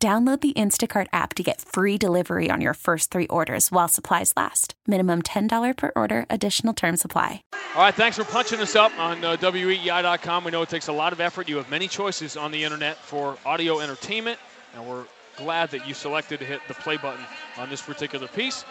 Download the Instacart app to get free delivery on your first three orders while supplies last. Minimum $10 per order, additional term supply. All right, thanks for punching us up on uh, WEEI.com. We know it takes a lot of effort. You have many choices on the internet for audio entertainment, and we're glad that you selected to hit the play button on this particular piece.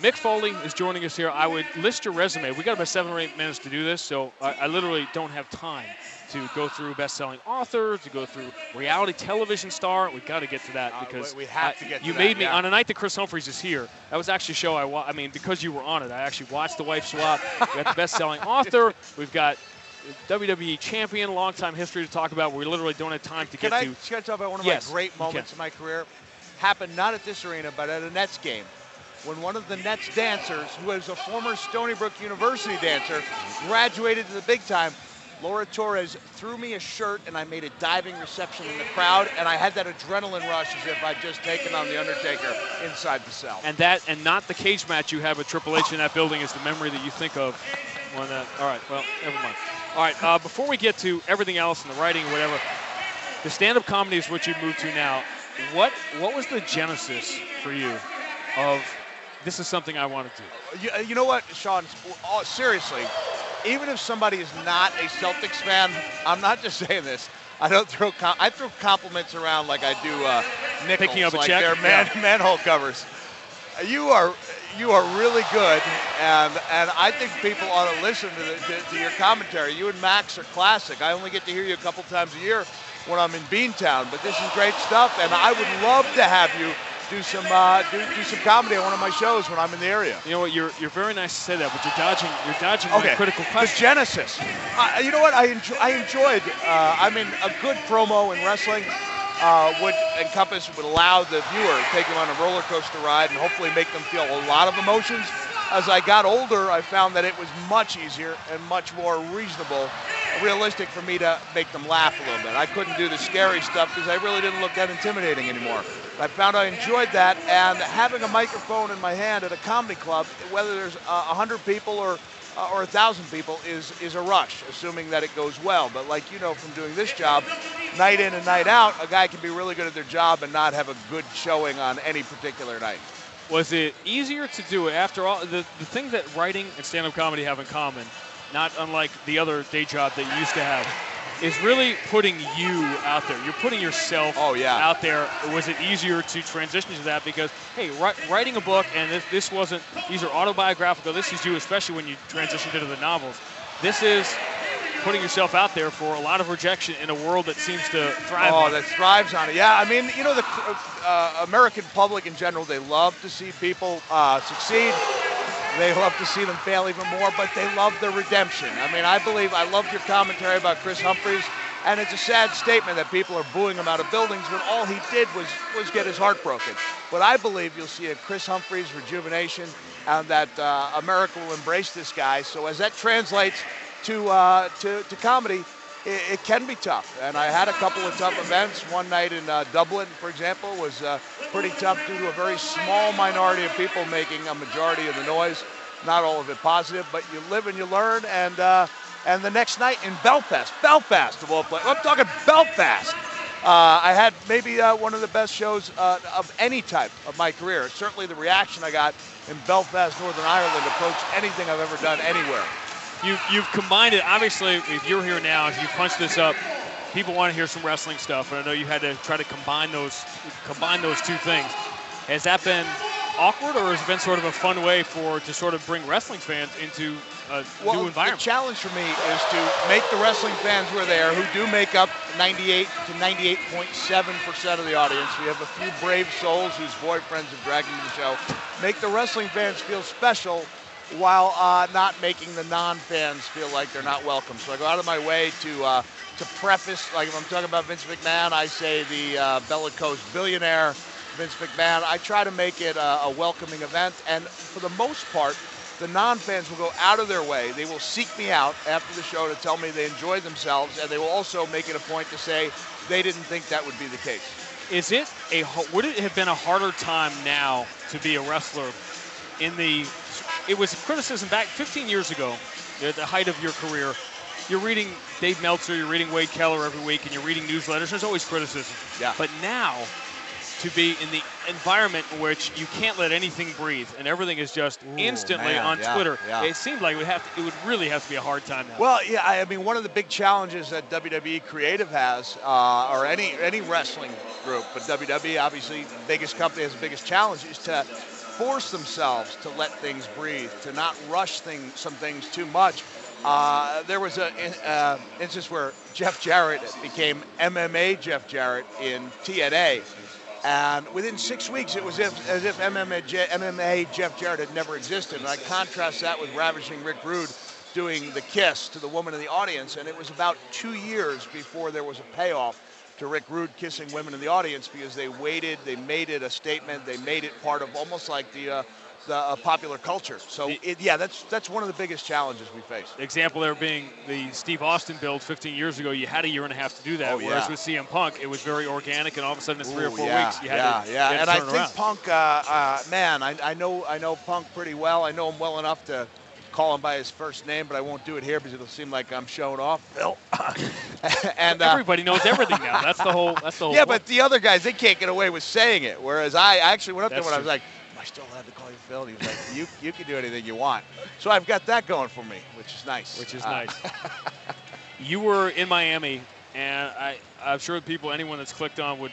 Mick Foley is joining us here. I would list your resume. We got about seven or eight minutes to do this, so I, I literally don't have time to go through best-selling author, to go through reality television star. We've got to get to that Uh, because we have to get to you made me yeah. on a night that Kris Humphries is here. That was actually a show I wa- I mean, because you were on it, I actually watched the wife swap. We got the best-selling author. We've got WWE champion, long-time history to talk about. We literally don't have time to Can get I, to. can I talk about one of Yes, my great moments in my career? Happened not at this arena, but at a Nets game. When one of the Nets dancers, who is a former Stony Brook University dancer, graduated to the big time, Laura Torres threw me a shirt and I made a diving reception in the crowd, and I had that adrenaline rush as if I'd just taken on The Undertaker inside the cell. And that, and not the cage match you have with Triple H in that building is the memory that you think of when that. All right, well, never mind. All right, uh, before we get to everything else and the writing or whatever, the stand-up comedy is what you moved to now. What what was the genesis for you of this is something I want to do? You, uh, you know what, Sean? Seriously, even if somebody is not a Celtics fan, I'm not just saying this. I don't throw com- I throw compliments around like I do uh, nickels, Picking up a like check? they're man- Yeah. manhole covers. You are you are really good, and and I think people ought to listen to, the, to, to your commentary. You and Max are classic. I only get to hear you a couple times a year when I'm in Beantown, but this is great stuff, and I would love to have you do some uh, do, do some comedy on one of my shows when I'm in the area. You know what? You're you're very nice to say that, but you're dodging you're dodging Okay. my critical The. Genesis. Uh, you know what? I, enjoy, I enjoyed. Uh, I mean, a good promo in wrestling uh, would encompass, would allow the viewer to take them on a roller coaster ride and hopefully make them feel a lot of emotions. As I got older, I found that it was much easier and much more reasonable, realistic for me to make them laugh a little bit. I couldn't do the scary stuff because I really didn't look that intimidating anymore. I found I enjoyed that, and having a microphone in my hand at a comedy club, whether there's a hundred people or uh, or a thousand people, is is a rush, assuming that it goes well. But like you know from doing this job, night in and night out, a guy can be really good at their job and not have a good showing on any particular night. Was it easier to do it after all? The, the thing that writing and stand up comedy have in common, not unlike the other day job that you used to have, is really putting you out there. You're putting yourself Oh, yeah. out there. Was it easier to transition to that? Because, hey, writing a book, and this, this wasn't, these are autobiographical. This is you, especially when you transitioned into the novels. This is putting yourself out there for a lot of rejection in a world that seems to thrive Oh, on it. that thrives on it. Yeah, I mean, you know, the uh, American public in general, they love to see people uh, succeed. They love to see them fail even more, but they love the redemption. I mean, I believe I loved your commentary about Kris Humphries, and it's a sad statement that people are booing him out of buildings when all he did was was get his heart broken. But I believe you'll see a Kris Humphries rejuvenation, and that uh, America will embrace this guy. So as that translates to uh, to, to comedy, it, it can be tough. And I had a couple of tough events. One night in uh, Dublin, for example, was uh, pretty tough due to a very small minority of people making a majority of the noise. Not all of it positive, but you live and you learn. And uh, and the next night in Belfast, Belfast of all places, I'm talking Belfast. Uh, I had maybe uh, one of the best shows uh, of any type of my career. Certainly, the reaction I got in Belfast, Northern Ireland, approached anything I've ever done anywhere. You, you've combined it. Obviously, if you're here now, if you punch this up, people want to hear some wrestling stuff, and I know you had to try to combine those combine those two things. Has that been awkward, or has it been sort of a fun way for to sort of bring wrestling fans into a well, new environment? The challenge for me is to make the wrestling fans who are there, who do make up 98 to 98.7 percent of the audience. We have a few brave souls whose boyfriends have dragged them to the show. Make the wrestling fans feel special while uh, not making the non-fans feel like they're not welcome. So I go out of my way to uh, to preface, like if I'm talking about Vince McMahon, I say the uh, bellicose billionaire. Vince McMahon. I try to make it a, a welcoming event, and for the most part, the non-fans will go out of their way. They will seek me out after the show to tell me they enjoyed themselves, and they will also make it a point to say they didn't think that would be the case. Is it a would it have been a harder time now to be a wrestler in the it was criticism back 15 years ago at the height of your career you're reading Dave Meltzer, you're reading Wade Keller every week, and you're reading newsletters. There's always criticism. Yeah. But now, to be in the environment in which you can't let anything breathe and everything is just Ooh, instantly man, on yeah, Twitter, yeah. it seemed like it would have to, it would really have to be a hard time now. Well, yeah, I mean, one of the big challenges that WWE Creative has, uh, or any any wrestling group, but WWE, obviously, the biggest company has the biggest challenge, is to force themselves to let things breathe, to not rush things, some things too much. Uh, there was an uh, instance where Jeff Jarrett became MMA Jeff Jarrett in TNA. And within six weeks, it was if, as if MMA, MMA Jeff Jarrett had never existed. And I contrast that with ravishing Rick Rude doing the kiss to the woman in the audience. And it was about two years before there was a payoff to Rick Rude kissing women in the audience because they waited, they made it a statement, they made it part of almost like the uh, the uh, popular culture. So it, yeah, that's that's one of the biggest challenges we face. Example there being the Steve Austin build 15 years ago. You had a year and a half to do that. Oh, whereas yeah. with CM Punk, it was very organic, and all of a sudden, in three or four yeah, weeks, you had yeah, to, yeah. had and I think around. Punk, uh, uh, man, I, I know I know Punk pretty well. I know him well enough to call him by his first name, but I won't do it here because it'll seem like I'm showing off. Phil. and uh, Everybody knows everything now. That's the whole. That's the whole. yeah, point. but the other guys they can't get away with saying it. Whereas I actually went up That's there when I was like, "Am I still allowed to call you Phil?" And he was like, "You you can do anything you want." So I've got that going for me, which is nice. which is Uh, nice. you were in Miami, and I, I'm sure people, anyone that's clicked on, would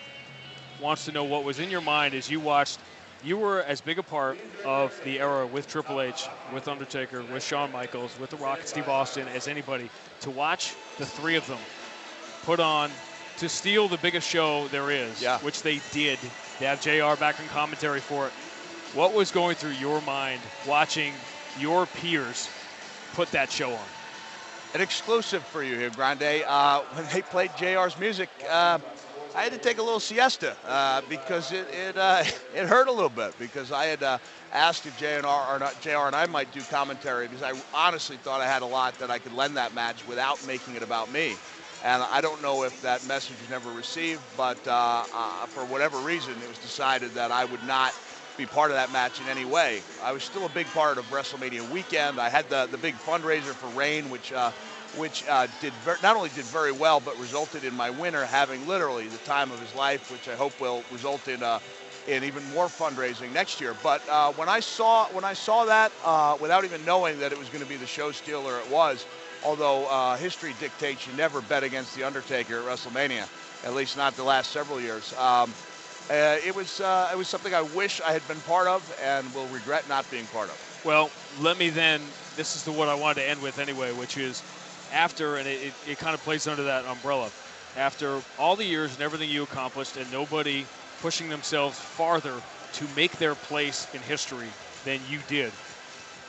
wants to know what was in your mind as you watched. You were as big a part of the era with Triple H, with Undertaker, with Shawn Michaels, with The Rock, and Steve Austin as anybody. To watch the three of them put on to steal the biggest show there is, Yeah. which they did. They have JR back in commentary for it. What was going through your mind watching your peers put that show on? An exclusive for you here, Grande. Uh, when they played JR's music, uh, I had to take a little siesta uh, because it it, uh, it hurt a little bit because I had uh, asked if JR or not, JR and I might do commentary because I honestly thought I had a lot that I could lend that match without making it about me. And I don't know if that message was never received, but uh, uh, for whatever reason, it was decided that I would not be part of that match in any way. I was still a big part of WrestleMania weekend. I had the, the big fundraiser for RAINN, which uh, which uh, did ver- not only did very well, but resulted in my winner having literally the time of his life, which I hope will result in uh, in even more fundraising next year. But uh, when I saw when I saw that, uh, without even knowing that it was going to be the show stealer, it was. Although uh, history dictates you never bet against the Undertaker at WrestleMania, at least not the last several years. Um, uh, it was it was something I wish I had been part of, and will regret not being part of. Well, let me then. This is the what I wanted to end with anyway, which is after, and it, it, it kind of plays under that umbrella. After all the years and everything you accomplished, and nobody pushing themselves farther to make their place in history than you did.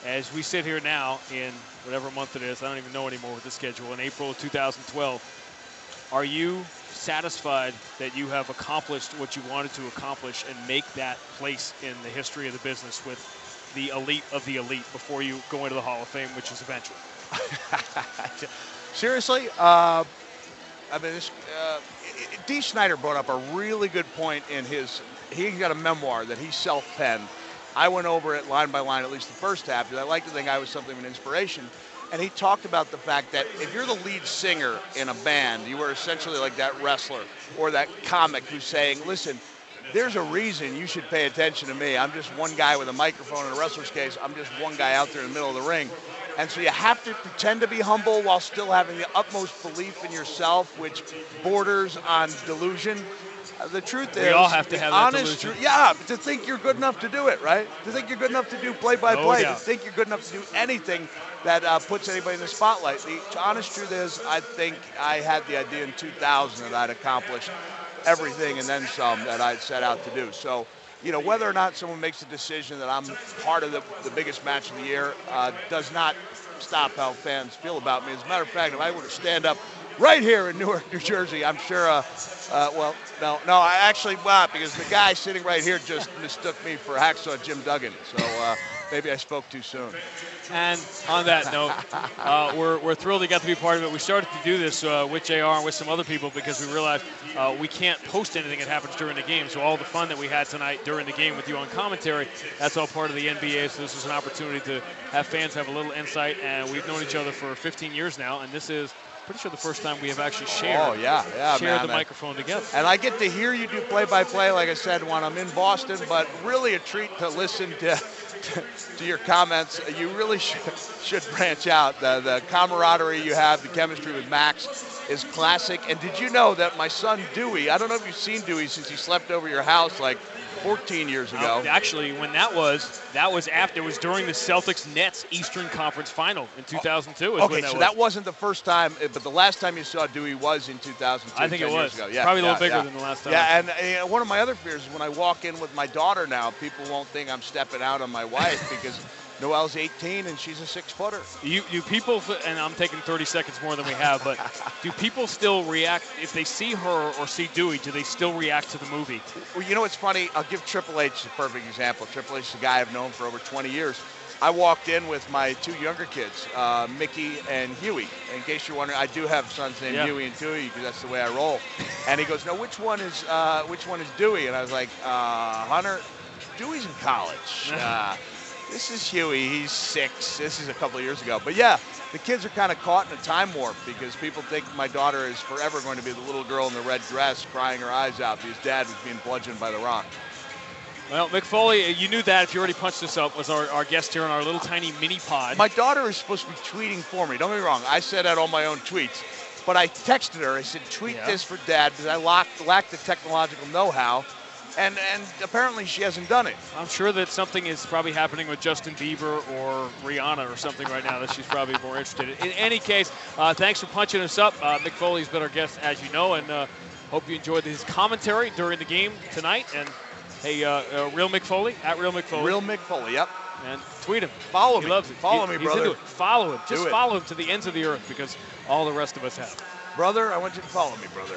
As we sit here now in whatever month it is, I don't even know anymore with the schedule, in April of 2012, are you satisfied that you have accomplished what you wanted to accomplish and make that place in the history of the business with the elite of the elite before you go into the Hall of Fame, which is eventual? Seriously, uh, I mean, this, uh, Dee Snider brought up a really good point in his. He's got a memoir that he self-penned. I went over it line by line, at least the first half, because I like to think I was something of an inspiration. And he talked about the fact that if you're the lead singer in a band, you are essentially like that wrestler or that comic who's saying, "Listen, there's a reason you should pay attention to me. I'm just one guy with a microphone in a wrestler's case. I'm just one guy out there in the middle of the ring. And so you have to pretend to be humble while still having the utmost belief in yourself, which borders on delusion. Uh, the truth We is, all have to have that honest delusion. tru- yeah, to think you're good enough to do it, right? To think you're good enough to do play-by-play, No to think you're good enough to do anything that uh, puts anybody in the spotlight. The honest truth is, I think I had the idea in 2000 that I'd accomplished everything and then some that I'd set out to do. So, you know, whether or not someone makes a decision that I'm part of the, the biggest match of the year uh, does not stop how fans feel about me. As a matter of fact, if I were to stand up right here in Newark, New Jersey. I'm sure. Uh, uh, well, no, no, I actually not because the guy sitting right here just mistook me for Hacksaw Jim Duggan. So uh, maybe I spoke too soon. And on that note, uh, we're, we're thrilled to get to be part of it. We started to do this uh, with JR and with some other people because we realized uh, we can't post anything that happens during the game. So all the fun that we had tonight during the game with you on commentary, that's all part of the NBA. So this is an opportunity to have fans have a little insight. And we've known each other for 15 years now, and this is pretty sure the first time we have actually shared. Oh yeah, yeah, shared man, the man. microphone together. And I get to hear you do play-by-play, like I said, when I'm in Boston. But really, a treat to listen to to your comments. You really should, should branch out. The, the camaraderie you have, the chemistry with Max is classic. And did you know that my son Dewey? I don't know if you've seen Dewey since he slept over your house like 14 years ago. Uh, actually, when that was, that was after, it was during the Celtics Nets Eastern Conference Final in 2002. is Okay, when that so was. that wasn't the first time, uh, but the last time you saw Dewey was in 2002. I think 10 it was. Yeah, Probably a yeah, little bigger yeah. than the last time. Yeah, and uh, one of my other fears is when I walk in with my daughter now, people won't think I'm stepping out on my wife because Noelle's 18 and she's a six footer. You, you people, and I'm taking 30 seconds more than we have, but do people still react if they see her or see Dewey? Do they still react to the movie? Well, you know what's funny? I'll give Triple H a perfect example. Triple H is a guy I've known for over 20 years. I walked in with my two younger kids, uh, Mickey and Huey. In case you're wondering, I do have sons named Yeah. Huey and Dewey because that's the way I roll. And he goes, "No, which one is uh, which one is Dewey?" And I was like, uh, "Hunter, Dewey's in college. This is Huey. He's six. This is a couple of years ago. But yeah, the kids are kind of caught in a time warp because people think my daughter is forever going to be the little girl in the red dress crying her eyes out because dad was being bludgeoned by the rock. Well, Mick Foley, you knew that if you already punched this up, was our, our guest here on our little tiny mini pod. My daughter is supposed to be tweeting for me. Don't get me wrong. I said out all my own tweets. But I texted her. I said, tweet Yeah. this for dad because I lack, lack the technological know-how. And, and apparently she hasn't done it. I'm sure that something is probably happening with Justin Bieber or Rihanna or something right now that she's probably more interested in. In any case, uh, thanks for punching us up. Uh, Mick Foley's been our guest, as you know, and uh, hope you enjoyed his commentary during the game tonight. And hey, uh, uh, Real Mick Foley, at Real Mick Foley. Real Mick Foley, yep. and tweet him. Follow he me. loves it. Follow He- me, he's brother. Follow him. Just follow him to the ends of the earth because all the rest of us have. Brother, I want you to follow me, brother.